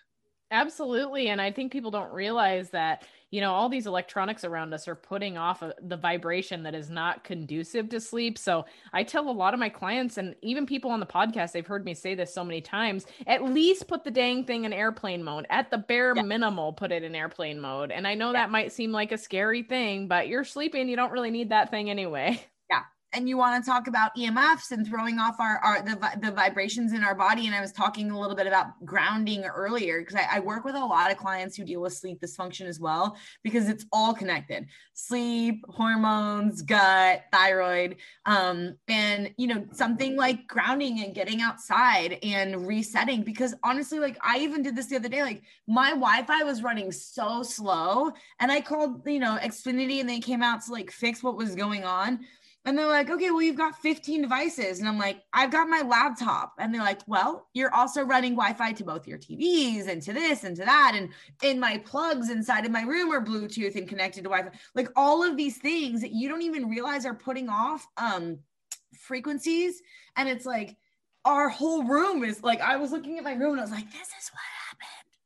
C: Absolutely. And I think people don't realize that, you know, all these electronics around us are putting off a, the vibration that is not conducive to sleep. So I tell a lot of my clients and even people on the podcast, they've heard me say this so many times at least put the dang thing in airplane mode. At the bare yeah. minimal, put it in airplane mode. And I know yeah. that might seem like a scary thing, but you're sleeping. You don't really need that thing anyway.
B: and you want to talk about EMFs and throwing off our, our the, the vibrations in our body. And I was talking a little bit about grounding earlier because I, I, work with a lot of clients who deal with sleep dysfunction as well, because it's all connected sleep, hormones, gut, thyroid. Um, and, you know, something like grounding and getting outside and resetting. Because honestly, like I even did this the other day, like my Wi Fi was running so slow. And I called, you know, Xfinity and they came out to like fix what was going on and they're like, okay, well, you've got 15 devices. And I'm like, I've got my laptop. And they're like, well, you're also running Wi Fi to both your TVs and to this and to that. And in my plugs inside of my room are Bluetooth and connected to Wi Fi. Like all of these things that you don't even realize are putting off um, frequencies. And it's like, our whole room is like, I was looking at my room and I was like, this is what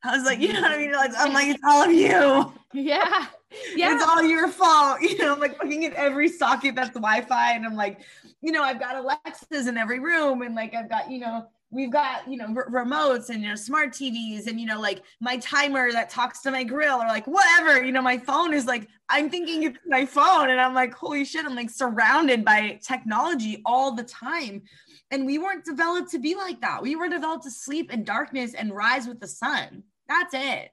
B: I was like, you know what I mean? Like, I'm like, it's all of you.
C: Yeah. Yeah.
B: It's all your fault. You know, I'm like looking at every socket that's Wi-Fi. And I'm like, you know, I've got Alexas in every room. And like, I've got, you know, we've got, you know, r- remotes and, you know, smart TVs and, you know, like my timer that talks to my grill or like whatever, you know, my phone is like, I'm thinking it's my phone. And I'm like, holy shit, I'm like surrounded by technology all the time. And we weren't developed to be like that. We were developed to sleep in darkness and rise with the sun. That's it.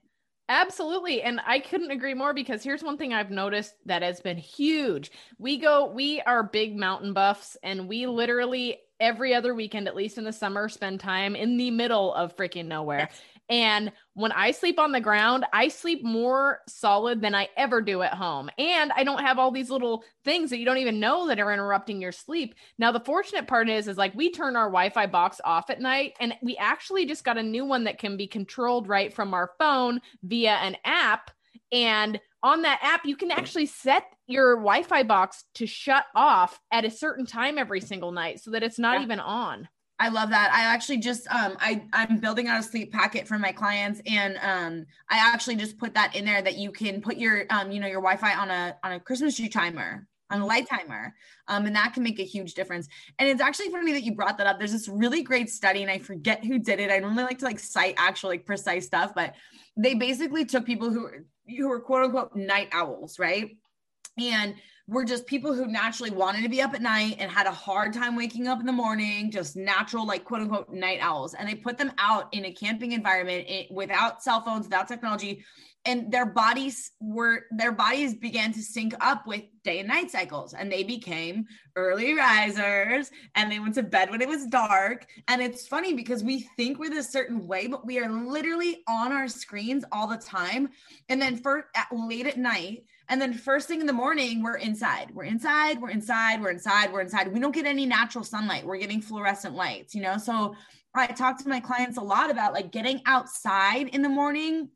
C: Absolutely. And I couldn't agree more because here's one thing I've noticed that has been huge. We go, we are big mountain buffs, and we literally every other weekend, at least in the summer, spend time in the middle of freaking nowhere. Yes. And when I sleep on the ground, I sleep more solid than I ever do at home. And I don't have all these little things that you don't even know that are interrupting your sleep. Now, the fortunate part is, is like we turn our Wi Fi box off at night, and we actually just got a new one that can be controlled right from our phone via an app. And on that app, you can actually set your Wi Fi box to shut off at a certain time every single night so that it's not yeah. even on.
B: I love that. I actually just um I I'm building out a sleep packet for my clients and um I actually just put that in there that you can put your um you know your Wi-Fi on a on a Christmas tree timer on a light timer. Um, and that can make a huge difference. And it's actually funny that you brought that up. There's this really great study, and I forget who did it. I normally like to like cite actual like precise stuff, but they basically took people who who were quote unquote night owls, right? And were just people who naturally wanted to be up at night and had a hard time waking up in the morning, just natural, like quote unquote night owls. And they put them out in a camping environment it, without cell phones, without technology. And their bodies were, their bodies began to sync up with day and night cycles. And they became early risers and they went to bed when it was dark. And it's funny because we think we're this certain way, but we are literally on our screens all the time. And then for at, late at night, and then first thing in the morning, we're inside. We're inside, we're inside, we're inside, we're inside. We don't get any natural sunlight. We're getting fluorescent lights, you know? So I talk to my clients a lot about like getting outside in the morning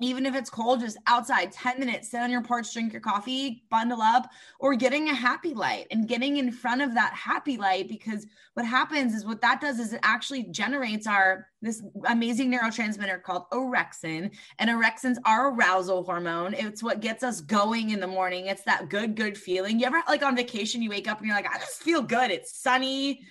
B: even if it's cold, just outside 10 minutes, sit on your porch, drink your coffee, bundle up, or getting a happy light and getting in front of that happy light. Because what happens is what that does is it actually generates our this amazing neurotransmitter called orexin. And orexin's our arousal hormone. It's what gets us going in the morning. It's that good, good feeling. You ever like on vacation, you wake up and you're like, I just feel good. It's sunny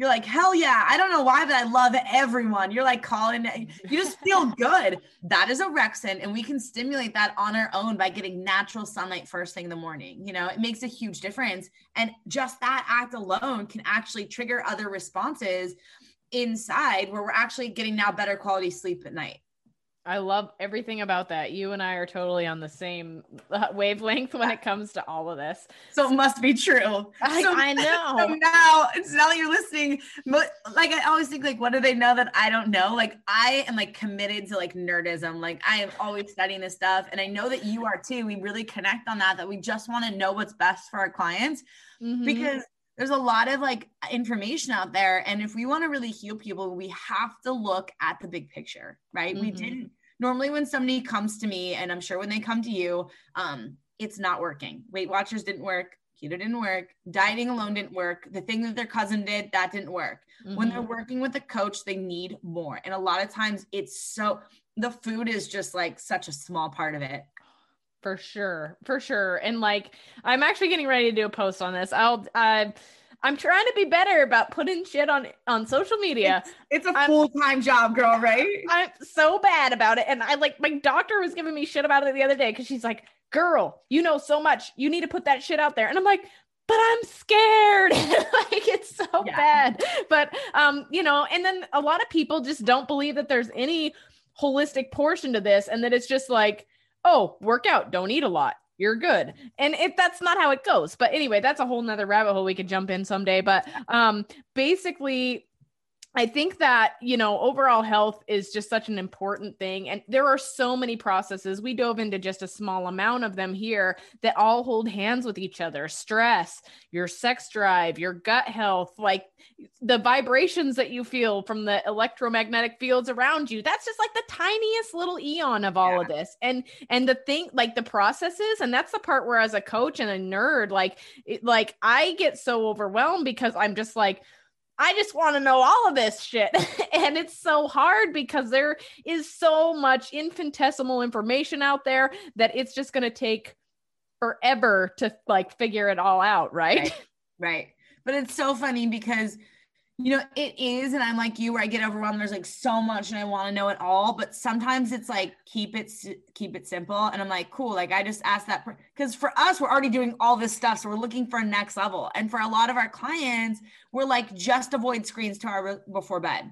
B: you're like, hell yeah. I don't know why, but I love everyone. You're like calling, you just feel good. That is a orexin. And we can stimulate that on our own by getting natural sunlight first thing in the morning. You know, it makes a huge difference. And just that act alone can actually trigger other responses inside where we're actually getting now better quality sleep at night.
C: I love everything about that. You and I are totally on the same uh, wavelength when it comes to all of this.
B: So it must be true.
C: I,
B: so,
C: I know.
B: So now, so now that you're listening, like I always think, like, what do they know that I don't know? Like, I am like committed to like nerdism. Like, I am always studying this stuff, and I know that you are too. We really connect on that. That we just want to know what's best for our clients
C: Mhm.
B: because there's a lot of like information out there, and if we want to really heal people, we have to look at the big picture, right? We
C: Mhm.
B: didn't normally when somebody comes to me, and I'm sure when they come to you, um, it's not working. Weight Watchers didn't work. Keto didn't work. Dieting alone didn't work. The thing that their cousin did, that didn't work. When
C: Mhm.
B: they're working with a coach, they need more. And a lot of times it's so, the food is just like such a small part of it.
C: For sure, for sure. And like, I'm actually getting ready to do a post on this. I'll, uh, I'm trying to be better about putting shit on on social media.
B: It's a
C: I'm-
B: full time job, girl, right?
C: I'm so bad about it, and I like my doctor was giving me shit about it the other day because she's like, "Girl, you know so much. You need to put that shit out there." And I'm like, "But I'm scared. like it's so
B: Yeah.
C: bad." But um, you know, and then a lot of people just don't believe that there's any holistic portion to this, and that it's just like, "Oh, work out, don't eat a lot." You're good. And if that's not how it goes. But anyway, that's a whole nother rabbit hole we could jump in someday. But um basically I think that, you know, overall health is just such an important thing. And there are so many processes. We dove into just a small amount of them here that all hold hands with each other stress, your sex drive, your gut health, like the vibrations that you feel from the electromagnetic fields around you. That's just like the tiniest little eon of all of this. And, and the thing, like the processes, and that's the part where as a coach and a nerd, like, it, like I get so overwhelmed because I'm just like, I just want to know all of this shit. and it's so hard because there is so much infinitesimal information out there that it's just going to take forever to like figure it all out, right?
B: Right. Right. But it's so funny because, you know, it is. And I'm like you, where I get overwhelmed. There's like so much and I want to know it all. But sometimes it's like, keep it, keep it simple. And I'm like, cool. Like I just asked that because for us, we're already doing all this stuff. So we're looking for a next level. And for a lot of our clients, we're like, just avoid screens to our before bed.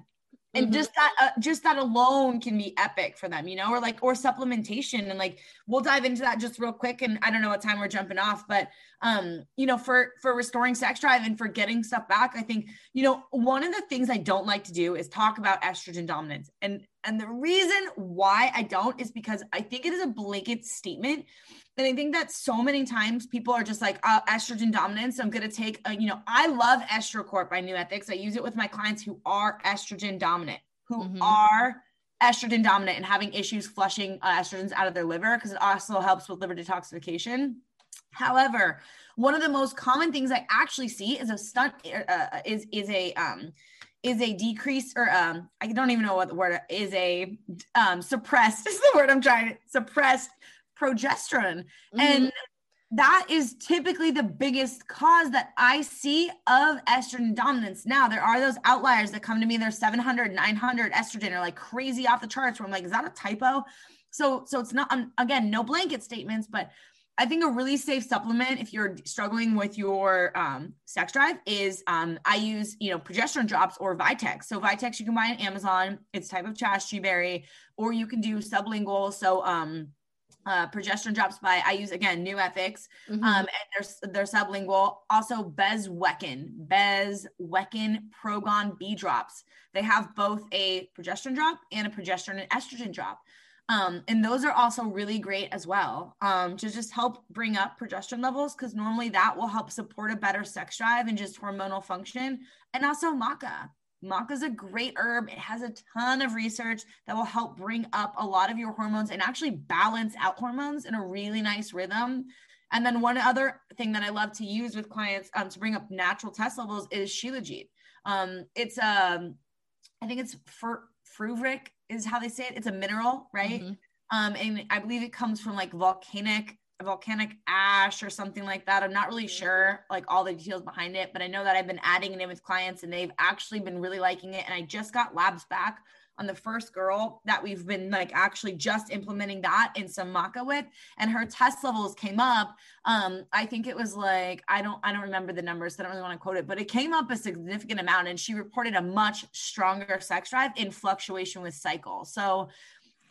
B: And
C: Mhm.
B: just that, uh, just that alone can be epic for them, you know, or like, or supplementation. And like, we'll dive into that just real quick. And I don't know what time we're jumping off, but um you know for for restoring sex drive and for getting stuff back i think you know one of the things i don't like to do is talk about estrogen dominance and and the reason why i don't is because i think it is a blanket statement and i think that so many times people are just like uh, estrogen dominance i'm going to take a, you know i love EstroCore by NuEthix i use it with my clients who are estrogen dominant who
C: Mhm.
B: are estrogen dominant and having issues flushing uh, estrogens out of their liver because it also helps with liver detoxification However, one of the most common things I actually see is a stunt uh, is is a um is a decrease or um I don't even know what the word is a um suppressed is the word I'm trying to suppressed progesterone
C: Mhm.
B: and that is typically the biggest cause that I see of estrogen dominance. Now, there are those outliers that come to me, they're 700, 900 estrogen are like crazy off the charts where I'm like, is that a typo? So, so it's not, um, again, no blanket statements, but I think a really safe supplement if you're struggling with your um, sex drive is um, I use you know progesterone drops or Vitex. So Vitex you can buy on Amazon. It's type of chaste berry, or you can do sublingual. So um, uh, progesterone drops by I use again NuEthix, mm-hmm. um, and they're they're sublingual. Also Bezwecken, Bezwecken Progon B drops. They have both a progesterone drop and a progesterone and estrogen drop. Um, and those are also really great as well um, to just help bring up progesterone levels because normally that will help support a better sex drive and just hormonal function. And also maca. Maca is a great herb. It has a ton of research that will help bring up a lot of your hormones and actually balance out hormones in a really nice rhythm. And then one other thing that I love to use with clients um, to bring up natural test levels is Shilajit. Um, it's um, I think it's for fruvric is how they say it. It's a mineral, right? Mm-hmm. Um, and I believe it comes from like volcanic volcanic ash or something like that. I'm not really mm-hmm. sure like all the details behind it, but I know that I've been adding it in with clients and they've actually been really liking it. And I just got labs back on the first girl that we've been like actually just implementing that in some maca with and her test levels came up um i think it was like i don't i don't remember the numbers so i don't really want to quote it but it came up a significant amount and she reported a much stronger sex drive in fluctuation with cycle so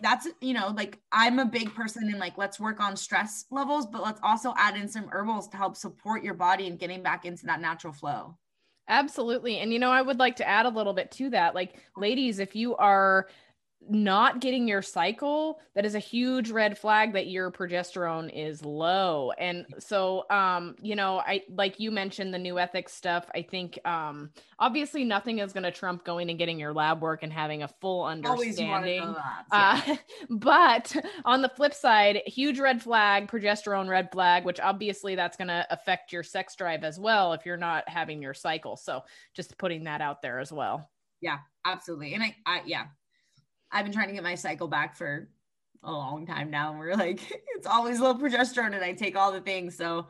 B: that's you know like i'm a big person in like let's work on stress levels but let's also add in some herbals to help support your body and getting back into that natural flow
C: Absolutely. And you know, I would like to add a little bit to that. Like, ladies, if you are not getting your cycle that is a huge red flag that your progesterone is low. And so um you know i like you mentioned the NuEthix stuff i think um obviously nothing is going to trump going and getting your lab work and having a full understanding. uh, yeah. uh, but on the flip side huge red flag progesterone red flag which obviously that's going to affect your sex drive as well if you're not having your cycle. So just putting that out there as well.
B: Yeah absolutely. And i, I yeah I've been trying to get my cycle back for a long time now. And we're like, it's always low progesterone and I take all the things. So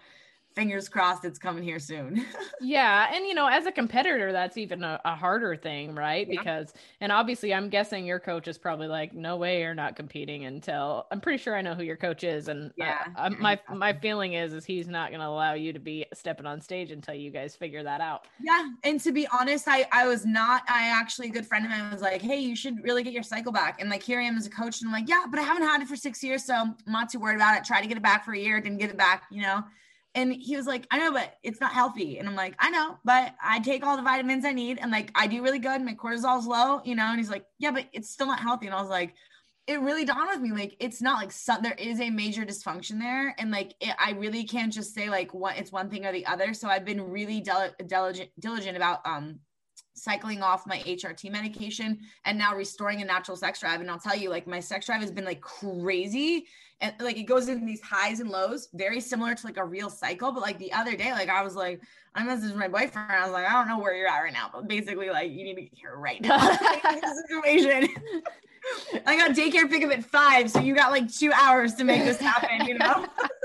B: fingers crossed it's coming here soon.
C: yeah. And, you know, as a competitor, that's even a, a harder thing, right? Yeah. Because, and obviously, I'm guessing your coach is probably like, no way you're not competing until I'm pretty sure I know who your coach is. And yeah, my, my feeling is, is he's not going to allow you to be stepping on stage until you guys figure that out.
B: Yeah. And to be honest, I, I was not, I actually, a good friend of mine was like, Hey, you should really get your cycle back. And like, here I am as a coach. And I'm like, yeah, but I haven't had it for six years. So I'm not too worried about it. Try to get it back for a year. Didn't get it back, you know? And he was like, I know, but it's not healthy. And I'm like, I know, but I take all the vitamins I need. And like, I do really good. My cortisol's low, you know? And he's like, yeah, but it's still not healthy. And I was like, it really dawned with me like it's not like there is a major dysfunction there and like it, i really can't just say like what it's one thing or the other so i've been really del- diligent diligent about um cycling off my HRT medication and now restoring a natural sex drive. And I'll tell you, like my sex drive has been like crazy. And like it goes in these highs and lows, very similar to like a real cycle. But like the other day, like I was like, I messaged my boyfriend. I was like, I don't know where you're at right now, but basically, like you need to get here right now. situation. I got daycare pickup at five, so you got like two hours to make this happen, you know?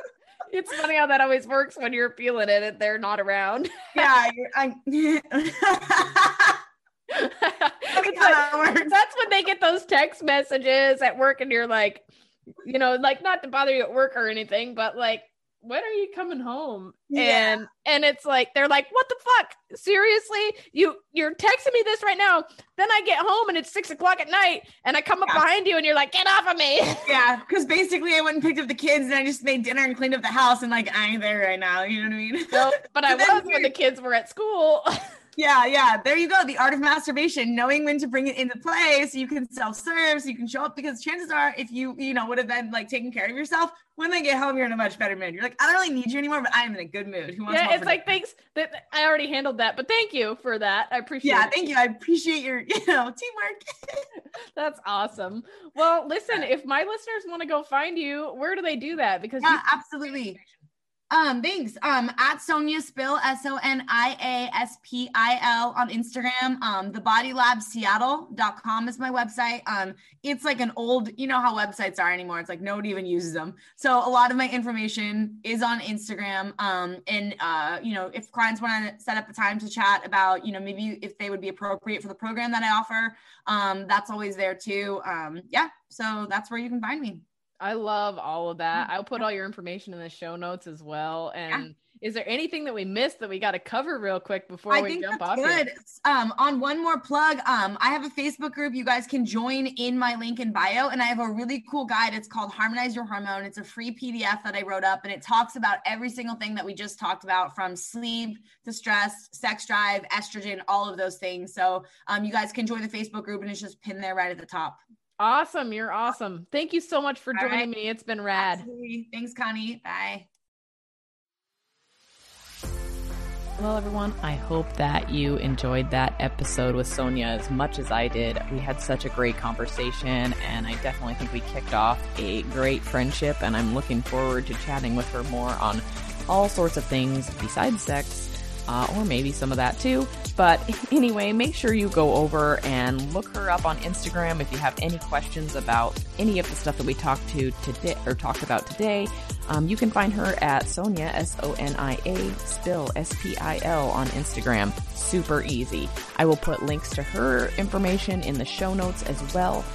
C: it's funny how that always works when you're feeling it and they're not around.
B: yeah, I,
C: like, that's when they get those text messages at work, and you're like, you know, like not to bother you at work or anything, but like when are you coming home? Yeah. and and it's like they're like what the fuck? Seriously? You you're texting me this right now. Then i get home and it's six o'clock at night and i come up yeah. behind you and you're like get off of me.
B: Yeah because basically i went and picked up the kids and i just made dinner and cleaned up the house and like i ain't there right now you know what i mean?
C: No, but i was when the kids were at school
B: yeah, yeah. There you go. The art of masturbation, knowing when to bring it into play so you can self-serve, so you can show up. Because chances are, if you, you know, would have been like taking care of yourself, when they get home, you're in a much better mood. You're like, I don't really need you anymore, but I am in a good mood.
C: Who wants yeah, it's like thanks that I already handled that, but thank you for that. I appreciate
B: Yeah,
C: it.
B: thank you. I appreciate your, you know, teamwork.
C: That's awesome. Well, listen, if my listeners want to go find you, where do they do that? Because
B: yeah,
C: you-
B: absolutely. Um, thanks. Um, at Sonia Spil, S O N I A S P I L on Instagram. Um, the bodylabseattle.com is my website. Um, it's like an old, you know how websites are anymore. It's like nobody even uses them. So a lot of my information is on Instagram. Um, and uh, you know, if clients want to set up a time to chat about, you know, maybe if they would be appropriate for the program that I offer, um, that's always there too. Um, yeah, so that's where you can find me.
D: I love all of that. I'll put all your information in the show notes as well. And yeah. is there anything that we missed that we got to cover real quick before
B: I
D: we jump off?
B: Good. Um, on one more plug, um, I have a Facebook group you guys can join in my link in bio, and I have a really cool guide. It's called Harmonize Your Hormone. It's a free PDF that I wrote up, and it talks about every single thing that we just talked about, from sleep to stress, sex drive, estrogen, all of those things. So um, you guys can join the Facebook group, and it's just pinned there right at the top.
D: Awesome. You're awesome. Thank you so much for joining right. me. It's been rad.
B: Absolutely. Thanks, Connie. Bye.
C: Well, everyone, I hope that you enjoyed that episode with Sonia as much as I did. We had such a great conversation, and I definitely think we kicked off a great friendship. And I'm looking forward to chatting with her more on all sorts of things besides sex, uh, or maybe some of that too. But anyway, make sure you go over and look her up on Instagram if you have any questions about any of the stuff that we talked to today or talked about today. Um, you can find her at Sonia S O N I A Spil S P I L on Instagram. Super easy. I will put links to her information in the show notes as well.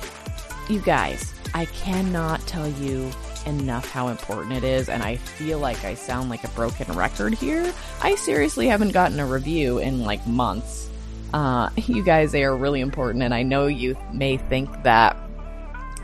C: You guys, I cannot tell you enough how important it is, and I feel like I sound like a broken record here. I seriously haven't gotten a review in like months. Uh, you guys, they are really important, and I know you may think that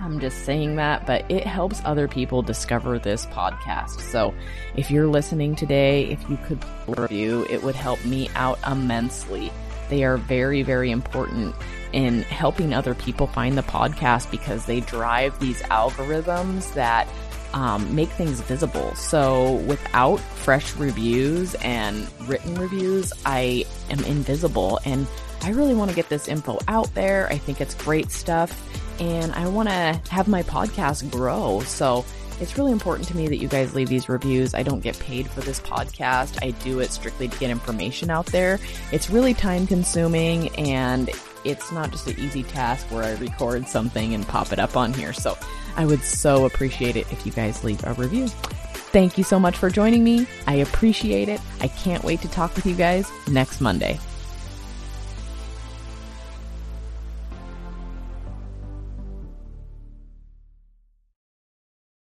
C: I'm just saying that, but it helps other people discover this podcast. So if you're listening today, if you could review, it would help me out immensely. They are very, very important in helping other people find the podcast because they drive these algorithms that um, make things visible. So without fresh reviews and written reviews, I am invisible. And I really want to get this info out there. I think it's great stuff. And I want to have my podcast grow. So it's really important to me that you guys leave these reviews. I don't get paid for this podcast. I do it strictly to get information out there. It's really time consuming and it's not just an easy task where I record something and pop it up on here. So I would so appreciate it if you guys leave a review. Thank you so much for joining me. I appreciate it. I can't wait to talk with you guys next Monday.